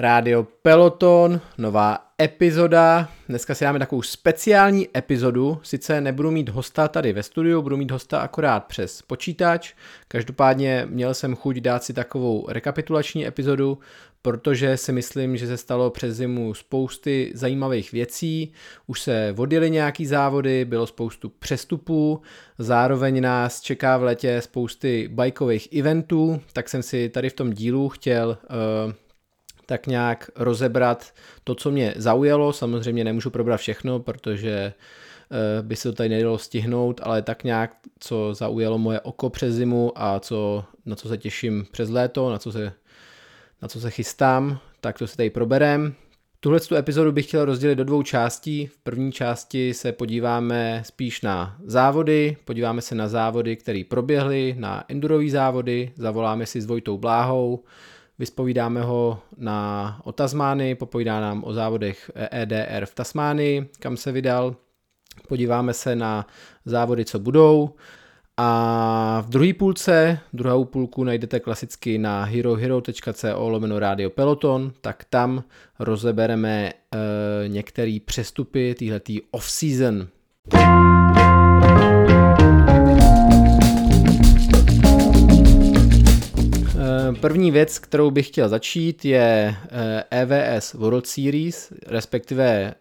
Rádio Peloton, nová epizoda. Dneska si dáme takovou speciální epizodu. Sice nebudu mít hosta tady ve studiu, budu mít hosta akorát přes počítač. Každopádně měl jsem chuť dát si takovou rekapitulační epizodu, protože si myslím, že se stalo přes zimu spousty zajímavých věcí. Už se vodily nějaký závody, bylo spoustu přestupů, zároveň nás čeká v letě spousty bajkových eventů, tak jsem si tady v tom dílu chtěl uh, tak nějak rozebrat to, co mě zaujalo. Samozřejmě nemůžu probrat všechno, protože eh, by se to tady nedalo stihnout, ale tak nějak, co zaujalo moje oko přes zimu a co, na co se těším přes léto, na co se, na co se chystám, tak to si tady proberem. Tuhle tu epizodu bych chtěl rozdělit do dvou částí. V první části se podíváme spíš na závody, podíváme se na závody, které proběhly, na endurové závody, zavoláme si s Vojtou Bláhou, Vyspovídáme ho na, o popovídá nám o závodech EDR v Tasmánii, kam se vydal. Podíváme se na závody, co budou. A v druhé půlce, druhou půlku najdete klasicky na herohero.co lomeno radio peloton, tak tam rozebereme e, některé přestupy téhletý off-season. První věc, kterou bych chtěl začít, je EVS eh, e World Series, respektive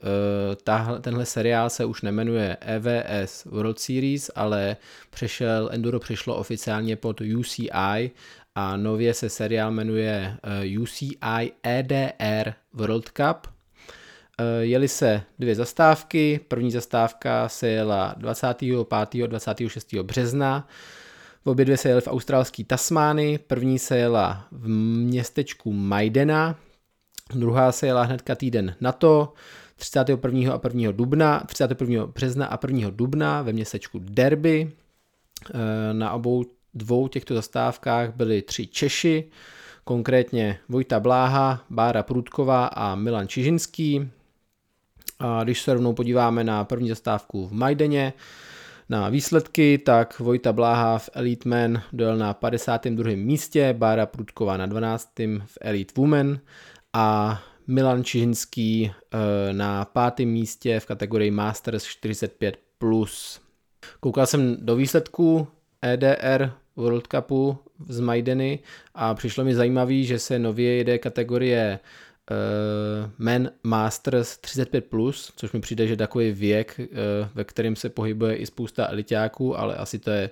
eh, tenhle seriál se už nemenuje EVS World Series, ale přešel, Enduro přešlo oficiálně pod UCI a nově se seriál jmenuje eh, UCI EDR World Cup. Jeli se dvě zastávky, první zastávka se jela 25. a 26. března, Obě dvě se jeli v australský Tasmány, první se jela v městečku Majdena, druhá se jela hnedka týden na to, 31. a 1. dubna, 31. března a 1. dubna ve městečku Derby. Eh, na obou dvou těchto zastávkách byli tři Češi, konkrétně Vojta Bláha, Bára Prudková a Milan Čižinský. A když se rovnou podíváme na první zastávku v Majdeně, na výsledky, tak Vojta Bláha v Elite Man dojel na 52. místě, Bára Prudková na 12. v Elite Women a Milan Čižinský eh, na pátém místě v kategorii Masters 45+. Plus. Koukal jsem do výsledků EDR World Cupu z Majdeny a přišlo mi zajímavý, že se nově jede kategorie uh, Men Masters 35+, plus, což mi přijde, že takový věk, uh, ve kterém se pohybuje i spousta elitáků, ale asi to je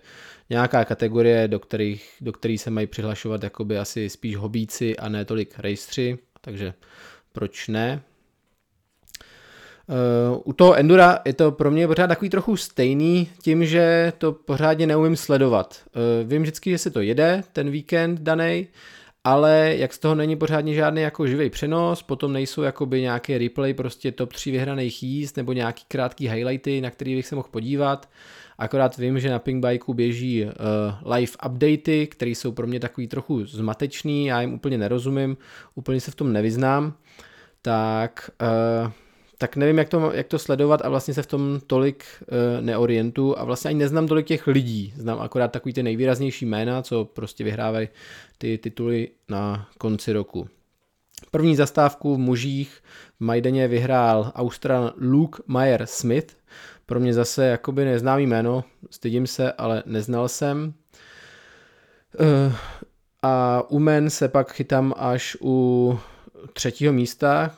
nějaká kategorie, do, kterých, do který se mají přihlašovat jakoby asi spíš hobíci a ne tolik rejstři, takže proč ne. Uh, u toho Endura je to pro mě pořád takový trochu stejný tím, že to pořádně neumím sledovat. Uh, vím vždycky, že se to jede ten víkend daný, ale jak z toho není pořádně žádný jako živý přenos, potom nejsou jakoby nějaké replay, prostě top 3 vyhraných jízd nebo nějaký krátký highlighty, na který bych se mohl podívat. Akorát vím, že na Pinkbikeu běží uh, live updaty, které jsou pro mě takový trochu zmatečný, já jim úplně nerozumím, úplně se v tom nevyznám. Tak uh, tak nevím, jak to, jak to sledovat a vlastně se v tom tolik uh, neorientu a vlastně ani neznám tolik těch lidí. Znám akorát takový ty nejvýraznější jména, co prostě vyhrávají ty tituly na konci roku. První zastávku v mužích v Majdeně vyhrál Austral Luke Meyer Smith. Pro mě zase jakoby neznámý jméno, stydím se, ale neznal jsem. Uh, a u men se pak chytám až u třetího místa,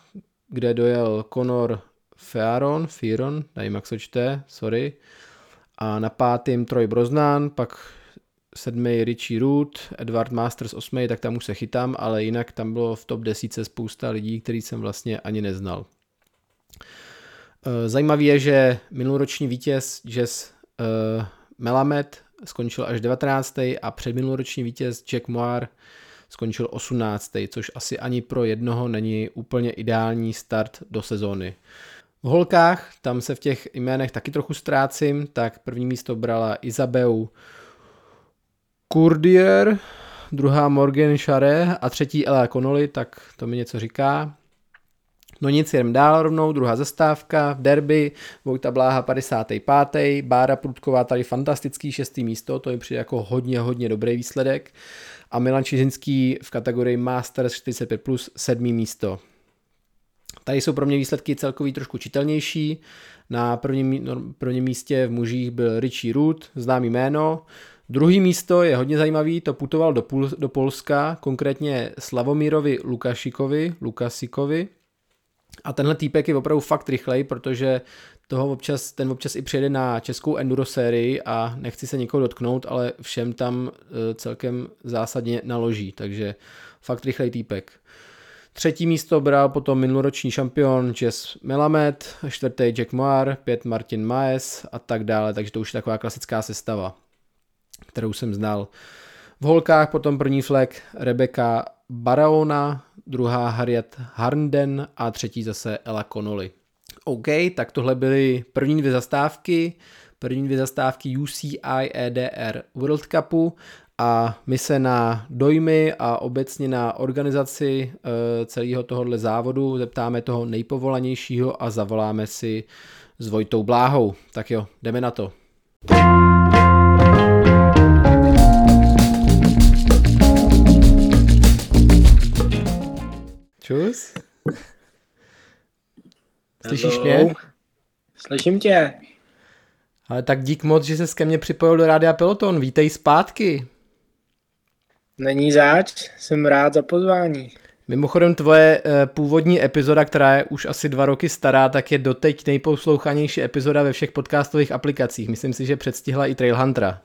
kde dojel Conor Fearon, Firon, nevím jak se čte, sorry. A na pátým Troy Brosnan, pak sedmý Richie Root, Edward Masters osmý, tak tam už se chytám, ale jinak tam bylo v top desíce spousta lidí, který jsem vlastně ani neznal. Eh, zajímavý je, že minuloroční vítěz Jess uh, Melamed skončil až 19. a předminuloroční vítěz Jack Moore skončil 18., což asi ani pro jednoho není úplně ideální start do sezóny. V holkách, tam se v těch jménech taky trochu ztrácím, tak první místo brala Isabeu Kurdier, druhá Morgan Share a třetí Ella Connolly, tak to mi něco říká. No nic, jdem dál rovnou, druhá zastávka, v derby, Vojta Bláha 55. Bára Prudková tady fantastický šestý místo, to je přijde jako hodně, hodně dobrý výsledek. A Milan Čižinský v kategorii Masters 45 plus sedmý místo. Tady jsou pro mě výsledky celkový trošku čitelnější. Na prvním, no, prvním místě v mužích byl Richie Root, známý jméno. Druhý místo je hodně zajímavý, to putoval do, Pul, do Polska, konkrétně Slavomírovi Lukašikovi, Lukasikovi. A tenhle týpek je opravdu fakt rychlej, protože toho občas, ten občas i přijede na českou enduro sérii a nechci se někoho dotknout, ale všem tam e, celkem zásadně naloží, takže fakt rychlej týpek. Třetí místo bral potom minuloroční šampion Jess Melamed, čtvrtý Jack Moir, pět Martin Maes a tak dále, takže to už je taková klasická sestava, kterou jsem znal. V holkách potom první flek Rebecca Baraona, druhá Harriet Harnden a třetí zase Ella Connolly. OK, tak tohle byly první dvě zastávky, první dvě zastávky UCI EDR World Cupu a my se na dojmy a obecně na organizaci e, celého tohohle závodu zeptáme toho nejpovolanějšího a zavoláme si s Vojtou Bláhou. Tak jo, jdeme na to. Čus? Slyšíš Hello. mě? Slyším tě. Ale tak dík moc, že se ke mně připojil do Rádia Peloton. Vítej zpátky. Není záč, jsem rád za pozvání. Mimochodem tvoje uh, původní epizoda, která je už asi dva roky stará, tak je doteď nejposlouchanější epizoda ve všech podcastových aplikacích. Myslím si, že předstihla i Trailhuntera.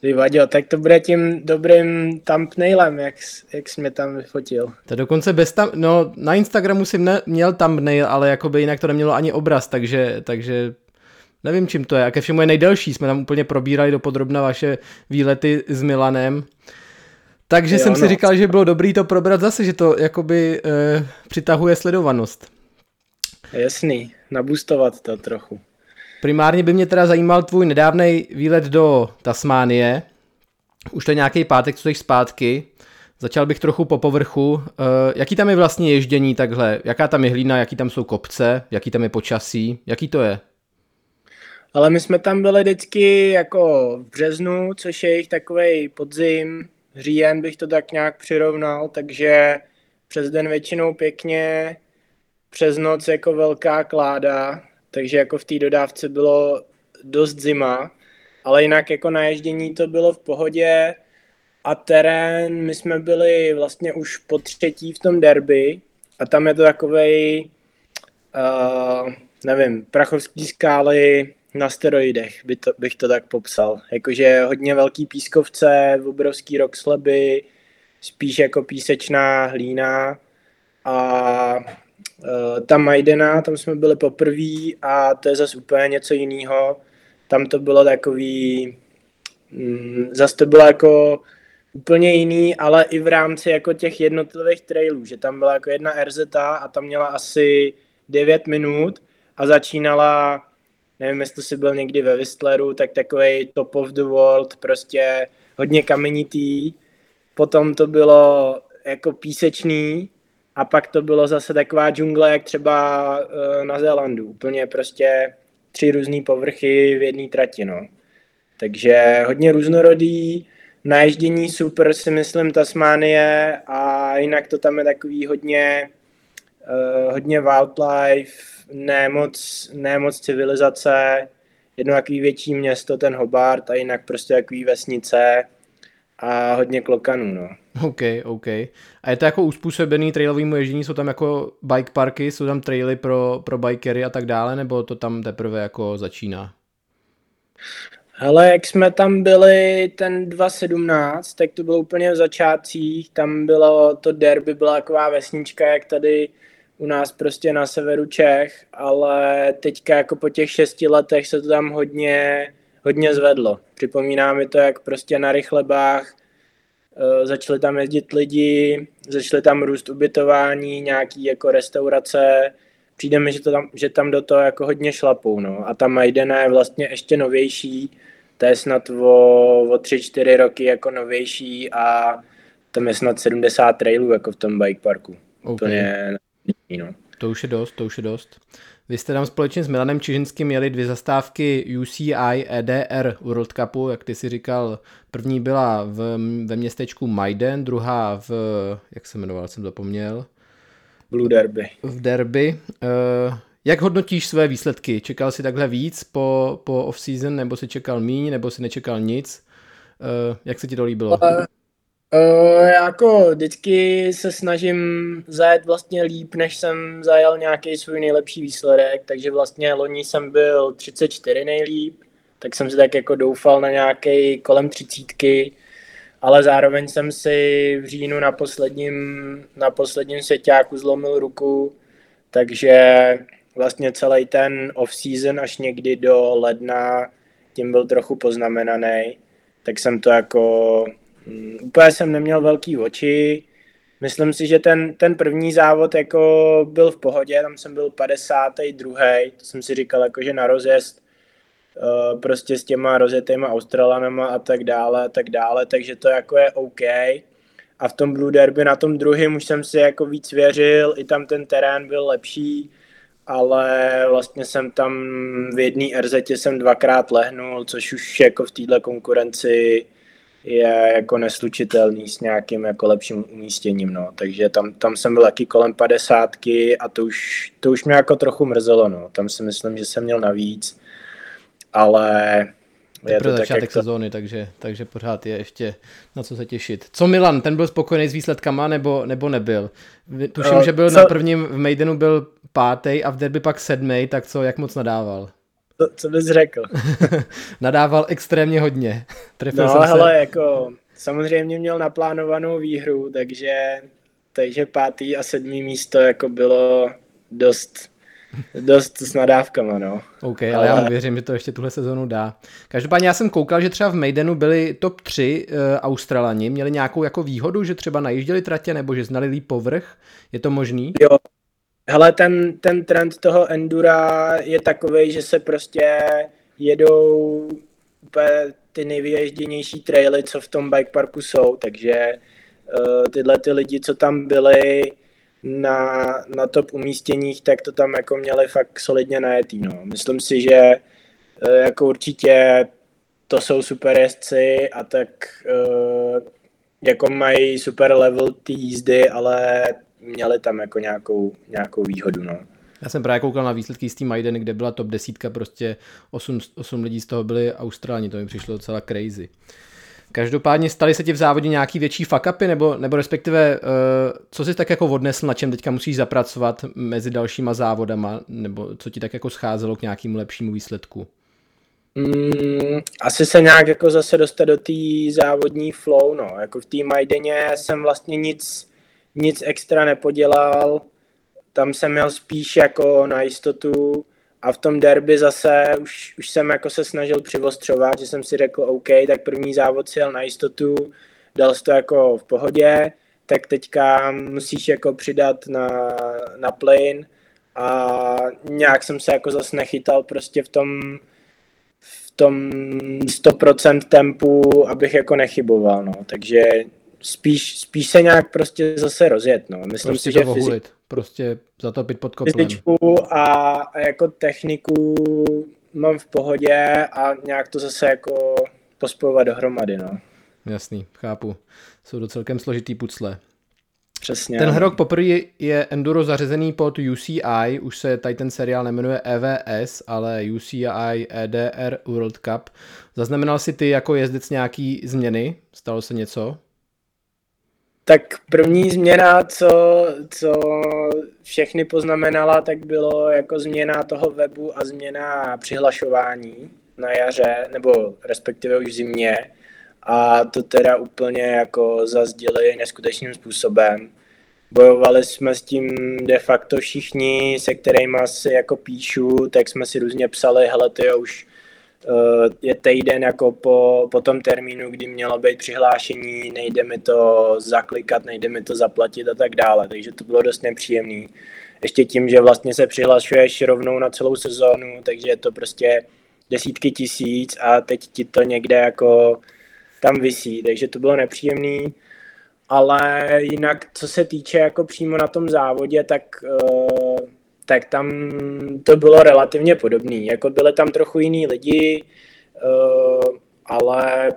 Ty vadě, tak to bude tím dobrým thumbnailem, jak, jak jsi mě tam vyfotil. To dokonce bez tam, no na Instagramu jsem ne, měl thumbnail, ale jakoby jinak to nemělo ani obraz, takže, takže nevím čím to je. A ke všemu je nejdelší, jsme tam úplně probírali do podrobna vaše výlety s Milanem. Takže jo, jsem no. si říkal, že bylo dobrý to probrat zase, že to jakoby e, přitahuje sledovanost. Jasný, nabustovat to trochu. Primárně by mě teda zajímal tvůj nedávný výlet do Tasmánie. Už to je nějaký pátek, co jsi zpátky. Začal bych trochu po povrchu. E, jaký tam je vlastně ježdění takhle? Jaká tam je hlína, jaký tam jsou kopce, jaký tam je počasí, jaký to je? Ale my jsme tam byli vždycky jako v březnu, což je jich takový podzim, říjen bych to tak nějak přirovnal, takže přes den většinou pěkně, přes noc jako velká kláda, takže jako v té dodávce bylo dost zima, ale jinak jako na ježdění to bylo v pohodě a terén, my jsme byli vlastně už po třetí v tom derby a tam je to takovej, uh, nevím, prachovský skály, na steroidech, by to, bych to tak popsal. Jakože hodně velký pískovce, obrovský rock sleby, spíš jako písečná hlína a ta Majdena, tam jsme byli poprvé a to je zase úplně něco jiného. Tam to bylo takový, mm, zase to bylo jako úplně jiný, ale i v rámci jako těch jednotlivých trailů, že tam byla jako jedna RZ a tam měla asi 9 minut a začínala nevím, jestli jsi byl někdy ve Whistleru, tak takový top of the world, prostě hodně kamenitý. Potom to bylo jako písečný a pak to bylo zase taková džungle, jak třeba uh, na Zélandu. Úplně prostě tři různé povrchy v jedné trati, no. Takže hodně různorodý, naježdění super si myslím Tasmánie a jinak to tam je takový hodně, uh, hodně wildlife, ne moc, ne moc civilizace, jedno takový větší město, ten Hobart, a jinak prostě takový vesnice a hodně klokanů, no. OK, OK. A je to jako uspůsobený trailovému ježdění, jsou tam jako bike parky, jsou tam traily pro, pro bikery a tak dále, nebo to tam teprve jako začíná? Hele, jak jsme tam byli ten 2017, tak to bylo úplně v začátcích, tam bylo to derby, byla taková vesnička, jak tady u nás prostě na severu Čech, ale teďka jako po těch šesti letech se to tam hodně, hodně zvedlo. Připomíná mi to, jak prostě na rychlebách uh, začali tam jezdit lidi, začaly tam růst ubytování, nějaký jako restaurace, přijde mi, že, to tam, že tam do toho jako hodně šlapou, no. A ta Majdena je vlastně ještě novější, to je snad o, o 3-4 roky jako novější a tam je snad 70 trailů jako v tom bike parku. Okay. Úplně no. To už je dost, to už je dost. Vy jste tam společně s Milanem Čižinským měli dvě zastávky UCI EDR World Cupu, jak ty si říkal, první byla v, ve městečku Majden, druhá v, jak se jmenoval, jsem zapomněl. Blue Derby. V Derby. Uh, jak hodnotíš své výsledky? Čekal jsi takhle víc po, po off-season, nebo si čekal míň, nebo si nečekal nic? Uh, jak se ti to líbilo? Uh, uh, jako vždycky se snažím zajet vlastně líp, než jsem zajel nějaký svůj nejlepší výsledek, takže vlastně loni jsem byl 34 nejlíp, tak jsem si tak jako doufal na nějaký kolem třicítky, ale zároveň jsem si v říjnu na posledním, na posledním svěťáku zlomil ruku, takže vlastně celý ten off-season až někdy do ledna tím byl trochu poznamenaný, tak jsem to jako úplně jsem neměl velký oči. Myslím si, že ten, ten první závod jako byl v pohodě, tam jsem byl 52. To jsem si říkal jako, že na rozjezd uh, prostě s těma rozjetýma Australanama a tak dále a tak dále, takže to jako je OK. A v tom Blue Derby na tom druhém už jsem si jako víc věřil, i tam ten terén byl lepší, ale vlastně jsem tam v jedné RZ jsem dvakrát lehnul, což už jako v této konkurenci je jako neslučitelný s nějakým jako lepším umístěním, no. Takže tam, tam jsem byl taky kolem padesátky a to už, to už mě jako trochu mrzelo, no. Tam si myslím, že jsem měl navíc, ale je to začátek to... sezóny, takže, takže pořád je ještě na co se těšit. Co Milan, ten byl spokojený s výsledkama nebo, nebo nebyl? Tuším, uh, že byl co... na prvním v Maidenu byl pátý a v derby pak sedmý, tak co, jak moc nadával? Co, co bys řekl? nadával extrémně hodně. Trefil no, jsem hele, se... jako samozřejmě měl naplánovanou výhru, takže, takže pátý a sedmý místo jako bylo dost dost s nadávkama, no. OK, ale, ale já mu věřím, že to ještě tuhle sezonu dá. Každopádně já jsem koukal, že třeba v Maidenu byli top 3 uh, eh, Australani, měli nějakou jako výhodu, že třeba najížděli tratě nebo že znali líp povrch, je to možný? Jo, hele, ten, ten trend toho endura je takový, že se prostě jedou úplně ty nejvyježděnější traily, co v tom bike parku jsou, takže uh, tyhle ty lidi, co tam byli, na, na top umístěních, tak to tam jako měli fakt solidně najetý. No. Myslím si, že e, jako určitě to jsou super jezdci a tak uh, jako mají super level té jízdy, ale měli tam jako nějakou, nějakou výhodu. No. Já jsem právě koukal na výsledky z té Maiden, kde byla top desítka, prostě 8, 8 lidí z toho byli Austrálni, to mi přišlo docela crazy. Každopádně stali se ti v závodě nějaký větší fuck nebo, nebo respektive, uh, co jsi tak jako odnesl, na čem teďka musíš zapracovat mezi dalšíma závodama, nebo co ti tak jako scházelo k nějakému lepšímu výsledku? Mm, asi se nějak jako zase dostat do té závodní flow, no. Jako v té Majdeně jsem vlastně nic, nic extra nepodělal, tam jsem měl spíš jako na jistotu, a v tom derby zase už, už jsem jako se snažil přivostřovat, že jsem si řekl, OK, tak první závod si jel na jistotu, dal jsi to jako v pohodě, tak teďka musíš jako přidat na, na plane a nějak jsem se jako zase nechytal prostě v tom, v tom 100% tempu, abych jako nechyboval, no. Takže spíš, spíš se nějak prostě zase rozjet, no. Myslím prostě si, že fyzik, prostě zatopit pod koplem. Fyzičku a, a jako techniku mám v pohodě a nějak to zase jako pospojovat dohromady, no. Jasný, chápu. Jsou to celkem složitý pucle. Přesně. Ten rok poprvé je Enduro zařazený pod UCI, už se tady ten seriál nemenuje EVS, ale UCI EDR World Cup. Zaznamenal si ty jako jezdec nějaký změny? Stalo se něco? Tak první změna, co, co všechny poznamenala, tak bylo jako změna toho webu a změna přihlašování na jaře, nebo respektive už v zimě. A to teda úplně jako zazděli neskutečným způsobem. Bojovali jsme s tím de facto všichni, se kterými si jako píšu, tak jsme si různě psali, hele ty už je týden jako po, po tom termínu, kdy mělo být přihlášení, nejde mi to zaklikat, nejde mi to zaplatit a tak dále, takže to bylo dost nepříjemný. Ještě tím, že vlastně se přihlašuješ rovnou na celou sezónu, takže je to prostě desítky tisíc a teď ti to někde jako tam visí, takže to bylo nepříjemný. ale jinak, co se týče jako přímo na tom závodě, tak, uh, tak tam to bylo relativně podobné. Jako byly tam trochu jiný lidi, uh, ale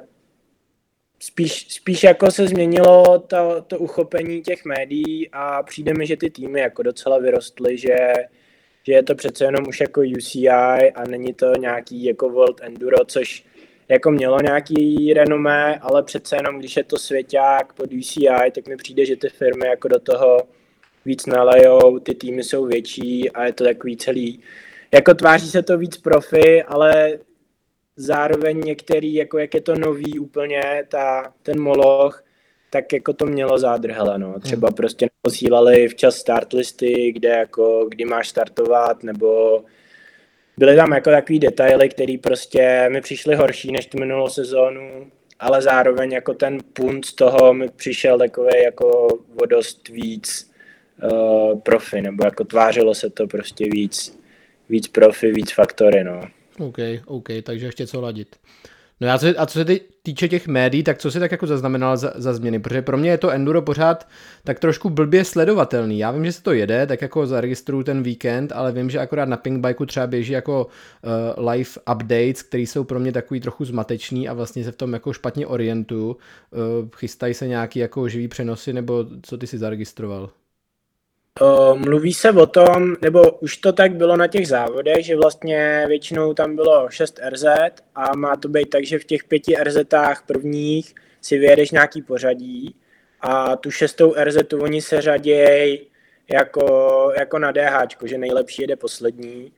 spíš, spíš jako se změnilo to, to uchopení těch médií a přijde mi, že ty týmy jako docela vyrostly, že, že je to přece jenom už jako UCI a není to nějaký jako World Enduro, což jako mělo nějaký renomé, ale přece jenom, když je to svěťák pod UCI, tak mi přijde, že ty firmy jako do toho víc nalejou, ty týmy jsou větší a je to takový celý, jako tváří se to víc profi, ale zároveň některý, jako jak je to nový úplně, ta, ten moloch, tak jako to mělo zádrhele, no. Třeba hmm. prostě posílali včas start listy, kde jako, kdy máš startovat, nebo byly tam jako takový detaily, které prostě mi přišly horší než tu minulou sezónu, ale zároveň jako ten punt z toho mi přišel takový jako o dost víc uh, profi, nebo jako tvářilo se to prostě víc, víc profi, víc faktory, no. OK, OK, takže ještě co ladit. No já se, a co se týče těch médií, tak co si tak jako zaznamenal za, za změny? Protože pro mě je to enduro pořád tak trošku blbě sledovatelný. Já vím, že se to jede, tak jako zaregistruju ten víkend, ale vím, že akorát na Pinkbikeu třeba běží jako uh, live updates, které jsou pro mě takový trochu zmatečný a vlastně se v tom jako špatně orientuju. Uh, chystají se nějaký jako živý přenosy, nebo co ty si zaregistroval? Mluví se o tom, nebo už to tak bylo na těch závodech, že vlastně většinou tam bylo 6 RZ a má to být tak, že v těch pěti RZách prvních si vyjedeš nějaký pořadí a tu šestou RZ oni se řadějí jako, jako na DH, že nejlepší jede poslední.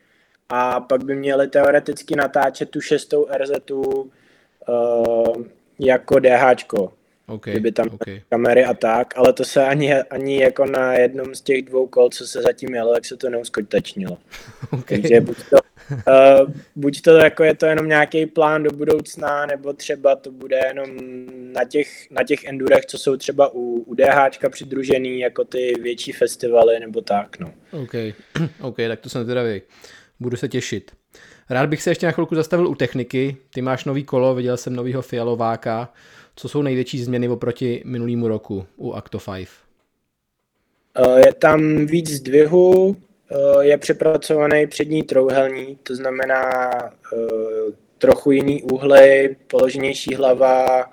A pak by měli teoreticky natáčet tu šestou RZ uh, jako DH okay, kdyby tam okay. kamery a tak, ale to se ani, ani jako na jednom z těch dvou kol, co se zatím jelo, tak se to neuskutečnilo. Okay. Takže buď to, uh, buď to jako je to jenom nějaký plán do budoucna, nebo třeba to bude jenom na těch, na těch endurech, co jsou třeba u, u DHčka přidružený, jako ty větší festivaly, nebo tak, no. OK, OK, tak to jsem zvědavý. Budu se těšit. Rád bych se ještě na chvilku zastavil u techniky. Ty máš nový kolo, viděl jsem novýho fialováka. Co jsou největší změny oproti minulému roku u Acto 5? Eh, je tam víc zdvihu, eh, je přepracovaný přední trouhelník, to znamená eh, trochu jiný úhly, položenější hlava,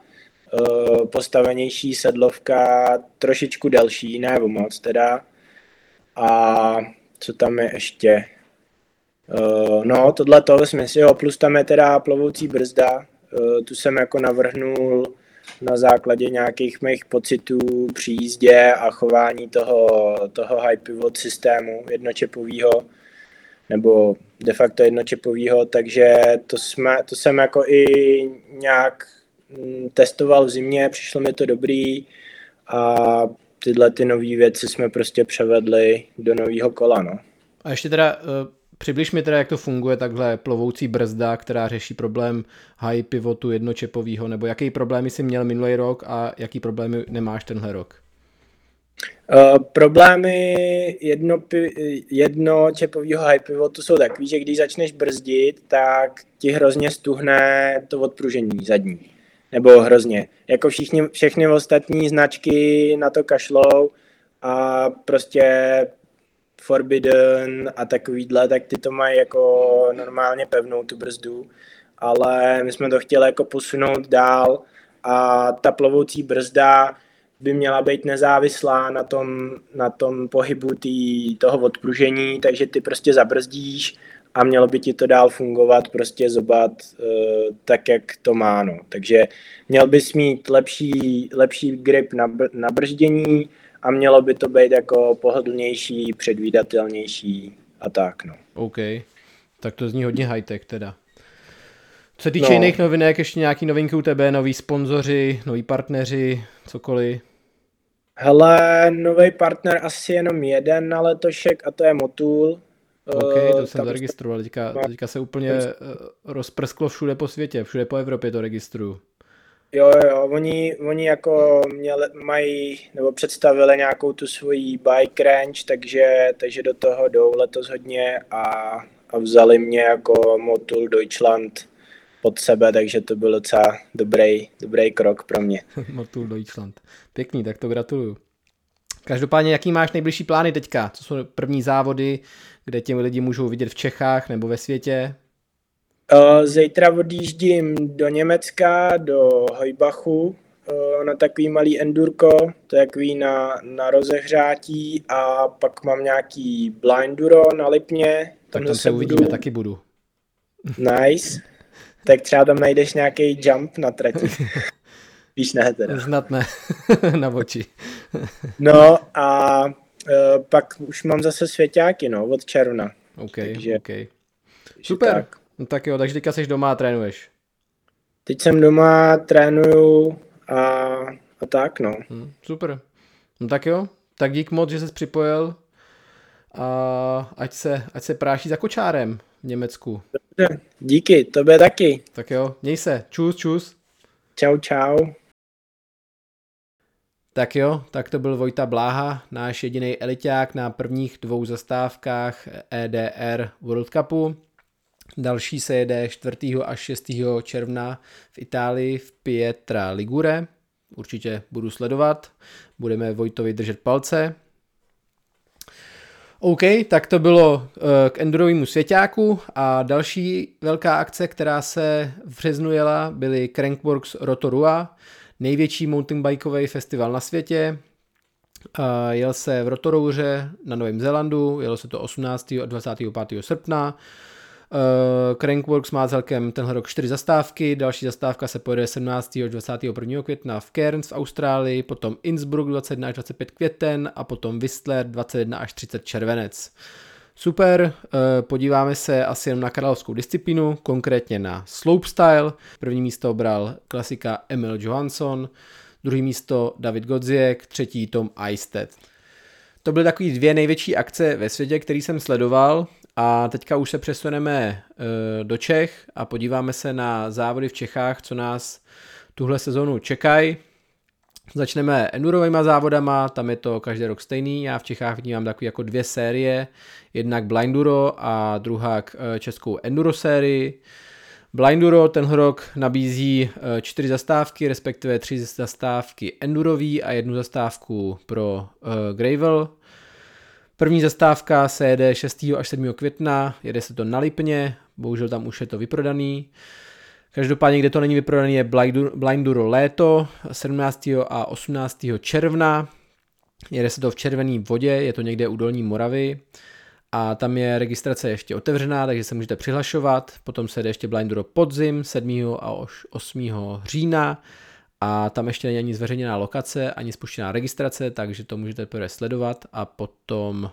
postavenější sedlovka, trošičku delší, ne moc teda. A co tam je ještě? No, tohle to ve smyslu, jo, plus tam je teda plovoucí brzda, tu jsem jako navrhnul na základě nějakých mých pocitů při jízdě a chování toho, toho high pivot systému jednočepového, nebo de facto jednočepového, takže to, jsme, to jsem jako i nějak mm, testoval v zimě, přišlo mi to dobrý a tyhle ty nové věci jsme prostě převedli do nového kola. No. A ještě teda eh, Přibliž mi teda, jak to funguje takhle plovoucí brzda, která řeší problém high pivotu jednočepového, nebo jaký problémy jsi měl minulý rok a jaký problémy nemáš tenhle rok? Uh, problémy jedno, jednočepového high pivotu jsou takový, že když začneš brzdit, tak ti hrozně stuhne to odpružení zadní. Nebo hrozně. Jako všichni, všechny ostatní značky na to kašlou a prostě Forbidden a takovýhle, tak ty to mají jako normálně pevnou tu brzdu, ale my jsme to chtěli jako posunout dál a ta plovoucí brzda by měla být nezávislá na tom, na tom pohybu tý, toho odpružení, takže ty prostě zabrzdíš a mělo by ti to dál fungovat prostě zobat uh, tak, jak to má. No. Takže měl bys mít lepší, lepší grip na, na brždění, a mělo by to být jako pohodlnější, předvídatelnější a tak, no. OK, tak to zní hodně high-tech teda. Co se týče no. jiných novinek, ještě nějaký novinky u tebe, noví sponzoři, noví partneři, cokoliv? Hele, nový partner asi jenom jeden na letošek a to je Motul. OK, to jsem zaregistroval, teďka, teďka se úplně eh, rozprsklo všude po světě, všude po Evropě to registruju. Jo, jo, oni, oni jako měli, mají, nebo představili nějakou tu svoji bike range, takže, takže do toho jdou letos hodně a, a vzali mě jako Motul Deutschland pod sebe, takže to byl docela dobrý, dobrý krok pro mě. Motul Deutschland. Pěkný, tak to gratuluju. Každopádně, jaký máš nejbližší plány teďka? Co jsou první závody, kde těm lidi můžou vidět v Čechách nebo ve světě? Zítra odjíždím do Německa, do Hojbachu, na takový malý endurko, to je takový na, na rozehřátí a pak mám nějaký blinduro na Lipně. Tak tam se uvidíme, budu... taky budu. Nice. tak třeba tam najdeš nějaký jump na trati. Víš ne teda. Snad ne, na oči. no a uh, pak už mám zase svěťáky, no, od června. OK, takže, OK. Super, tak. No tak jo, takže teďka jsi doma a trénuješ. Teď jsem doma, trénuju a, a tak, no. Hmm, super. No tak jo, tak dík moc, že jsi připojil a ať se, ať se práší za kočárem v Německu. Dobře, díky, tobě taky. Tak jo, měj se, čus, čus. Čau, čau. Tak jo, tak to byl Vojta Bláha, náš jediný eliták na prvních dvou zastávkách EDR World Cupu. Další se jede 4. až 6. června v Itálii v Pietra Ligure. Určitě budu sledovat, budeme Vojtovi držet palce. OK, tak to bylo eh, k endurovému svěťáku a další velká akce, která se v březnu jela, byly Crankworks Rotorua, největší mountainbikeový festival na světě. Jel se v Rotorouře na Novém Zélandu, jelo se to 18. a 25. srpna. Uh, Crankworks má celkem tenhle rok čtyři zastávky, další zastávka se pojede 17. až 21. května v Cairns v Austrálii, potom Innsbruck 21 až 25 květen a potom Whistler 21 až 30 červenec. Super, uh, podíváme se asi jen na královskou disciplínu, konkrétně na slopestyle. První místo bral klasika Emil Johansson, druhý místo David Godziek, třetí Tom Eistedt. To byly takové dvě největší akce ve světě, který jsem sledoval. A teďka už se přesuneme eh, do Čech a podíváme se na závody v Čechách, co nás tuhle sezonu čekají. Začneme endurovými závodama, tam je to každý rok stejný. Já v Čechách vnímám takové jako dvě série, jednak Blinduro a druhá eh, českou enduro sérii. Blinduro ten rok nabízí eh, čtyři zastávky, respektive tři zastávky endurový a jednu zastávku pro gravel. První zastávka se jede 6. až 7. května, jede se to na Lipně, bohužel tam už je to vyprodaný. Každopádně, kde to není vyprodaný, je Blinduro léto 17. a 18. června. Jede se to v červené vodě, je to někde u Dolní Moravy a tam je registrace ještě otevřená, takže se můžete přihlašovat. Potom se jde ještě Blinduro podzim 7. a 8. října a tam ještě není ani zveřejněná lokace, ani spuštěná registrace, takže to můžete teprve sledovat a potom uh,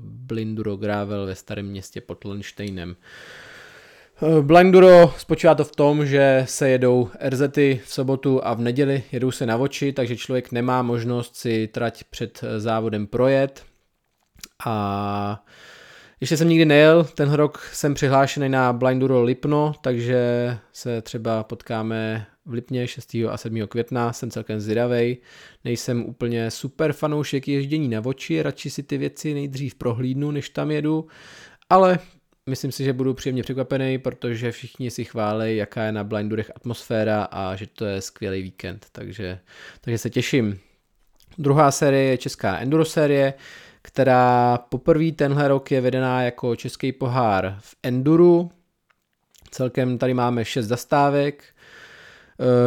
Blinduro Gravel ve starém městě pod Lensteinem. Uh, Blinduro spočívá to v tom, že se jedou RZty v sobotu a v neděli, jedou se na oči, takže člověk nemá možnost si trať před eh, závodem projet a ještě jsem nikdy nejel, ten rok jsem přihlášený na Blinduro Lipno, takže se třeba potkáme v Lipně 6. a 7. května, jsem celkem zvědavej. Nejsem úplně super fanoušek ježdění na oči, radši si ty věci nejdřív prohlídnu, než tam jedu, ale myslím si, že budu příjemně překvapený, protože všichni si chválí, jaká je na Blindurech atmosféra a že to je skvělý víkend, takže, takže se těším. Druhá série je česká enduro série, která poprvé tenhle rok je vedená jako český pohár v enduru. Celkem tady máme 6 zastávek,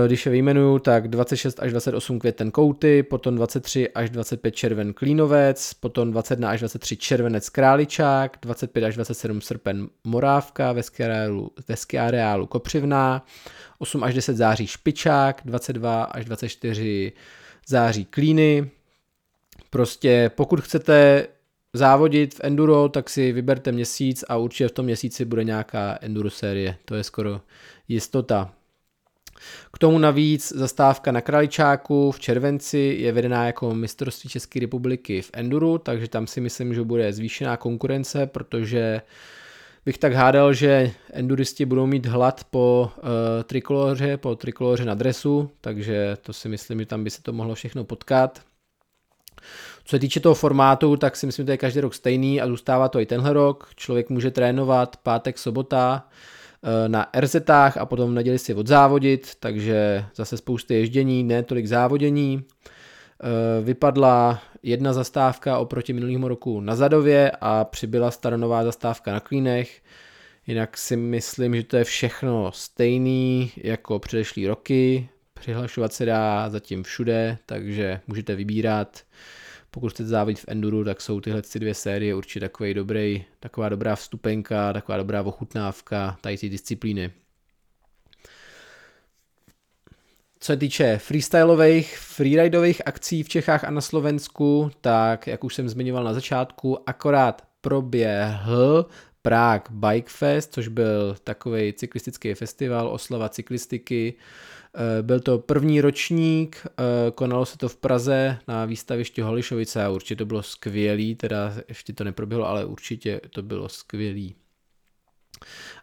když je vyjmenuju, tak 26 až 28 květen Kouty, potom 23 až 25 červen Klínovec, potom 21 až 23 červenec Králičák, 25 až 27 srpen Morávka ve skiareálu Kopřivná, 8 až 10 září Špičák, 22 až 24 září Klíny. Prostě pokud chcete závodit v enduro, tak si vyberte měsíc a určitě v tom měsíci bude nějaká enduro série. To je skoro jistota. K tomu navíc zastávka na Kraličáku v červenci je vedená jako mistrovství České republiky v Enduru, takže tam si myslím, že bude zvýšená konkurence, protože bych tak hádal, že enduristi budou mít hlad po uh, trikoloře, po trikoloře na dresu, takže to si myslím, že tam by se to mohlo všechno potkat. Co se týče toho formátu, tak si myslím, že to je každý rok stejný a zůstává to i tenhle rok. Člověk může trénovat pátek, sobota, na RZách a potom v neděli si odzávodit, takže zase spousty ježdění, ne tolik závodění. Vypadla jedna zastávka oproti minulýmu roku na Zadově a přibyla staronová zastávka na Klínech. Jinak si myslím, že to je všechno stejný jako předešlý roky. Přihlašovat se dá zatím všude, takže můžete vybírat. Pokud chcete závodit v enduru, tak jsou tyhle dvě série určitě takový dobrý, taková dobrá vstupenka, taková dobrá ochutnávka tady ty disciplíny. Co se týče freestyleových, freeridových akcí v Čechách a na Slovensku, tak jak už jsem zmiňoval na začátku, akorát proběhl Prague Bike Fest, což byl takový cyklistický festival, oslava cyklistiky. Eh, byl to první ročník, eh, konalo se to v Praze na výstavišti Holišovice a určitě to bylo skvělý, teda ještě to neproběhlo, ale určitě to bylo skvělý.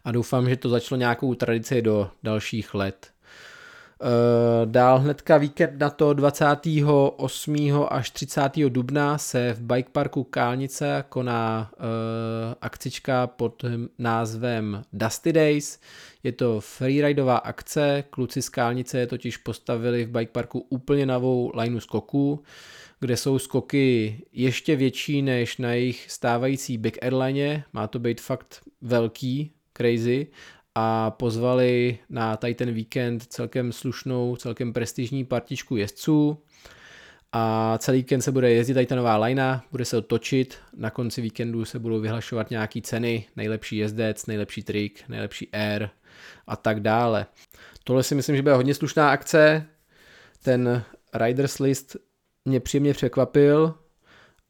A doufám, že to začalo nějakou tradici do dalších let. Eh, dál hnedka víkend na to 28. až 30. dubna se v bike parku Kálnice koná uh, akcička pod názvem Dusty Days. Je to freeridová akce, kluci z Kálnice totiž postavili v bike parku úplně novou lineu skoků, kde jsou skoky ještě větší než na jejich stávající Big Airline. Má to být fakt velký, crazy a pozvali na tady ten víkend celkem slušnou, celkem prestižní partičku jezdců a celý víkend se bude jezdit tady ta nová lajna, bude se otočit, na konci víkendu se budou vyhlašovat nějaký ceny, nejlepší jezdec, nejlepší trik, nejlepší air a tak dále. Tohle si myslím, že bude hodně slušná akce, ten Riders List mě příjemně překvapil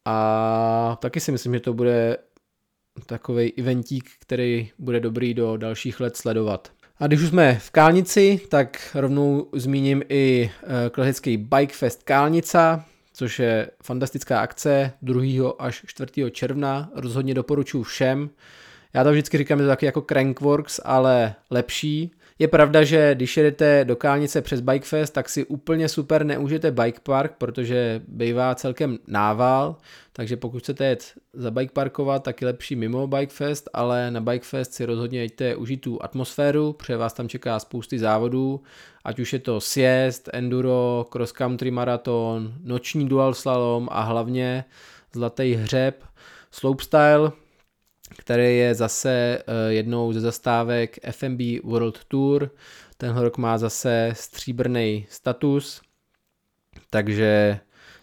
a taky si myslím, že to bude takový eventík, který bude dobrý do dalších let sledovat. A když už jsme v Kálnici, tak rovnou zmíním i eh, klasický Bike Fest Kálnica, což je fantastická akce 2. až 4. června. Rozhodně doporučuji všem. Já to vždycky říkám, že to taky jako Crankworks, ale lepší. Je pravda, že když jedete do Kálnice přes Bikefest, tak si úplně super neužijete bike park, protože bývá celkem nával, takže pokud chcete jet za bike parkovat, tak je lepší mimo Bikefest, ale na Bikefest si rozhodně jeďte užít tu atmosféru, protože vás tam čeká spousty závodů, ať už je to sjezd, enduro, cross country maraton, noční dual slalom a hlavně zlatý hřeb, slopestyle, který je zase eh, jednou ze zastávek FMB World Tour. Tenhle rok má zase stříbrný status, takže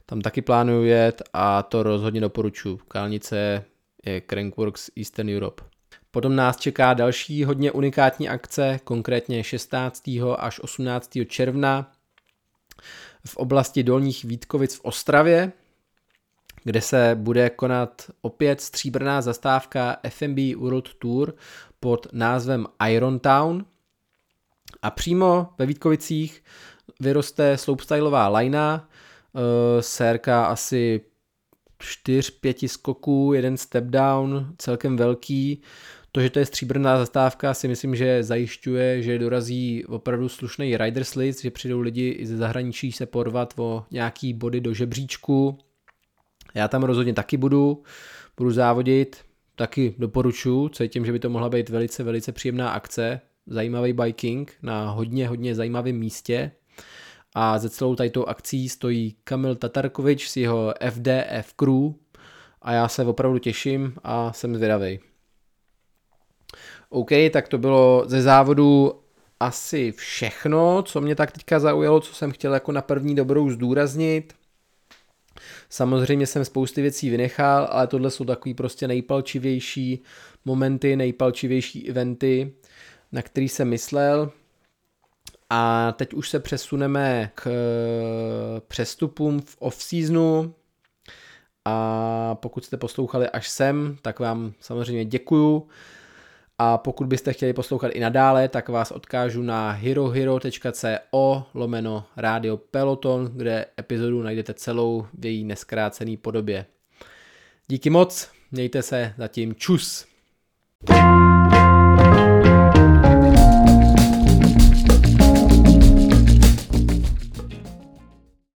tam taky plánuju jet a to rozhodně doporučuji. Kálnice je Crankworks Eastern Europe. Potom nás čeká další hodně unikátní akce, konkrétně 16. až 18. června v oblasti Dolních Vítkovic v Ostravě kde se bude konat opět stříbrná zastávka FMB World Tour pod názvem Iron Town. A přímo ve Vítkovicích vyroste slopestyleová lajna, uh, sérka asi 4-5 skoků, jeden step down, celkem velký. To, že to je stříbrná zastávka, si myslím, že zajišťuje, že dorazí opravdu slušný riders list, že přijdou lidi i ze zahraničí se porvat o nějaký body do žebříčku, já tam rozhodně taky budu, budu závodit, taky doporučuji, cítím, že by to mohla být velice, velice příjemná akce, zajímavý biking na hodně, hodně zajímavém místě a ze celou tady akcí stojí Kamil Tatarkovič s jeho FDF Crew a já se opravdu těším a jsem zvědavý. OK, tak to bylo ze závodu asi všechno, co mě tak teďka zaujalo, co jsem chtěl jako na první dobrou zdůraznit. Samozřejmě jsem spousty věcí vynechal, ale tohle jsou takový prostě nejpalčivější momenty, nejpalčivější eventy, na který jsem myslel. A teď už se přesuneme k eh, přestupům v off-seasonu. A pokud jste poslouchali až sem, tak vám samozřejmě děkuju. A pokud byste chtěli poslouchat i nadále, tak vás odkážu na herohero.co lomeno Radio Peloton, kde epizodu najdete celou v její neskrácený podobě. Díky moc, mějte se zatím čus. thank you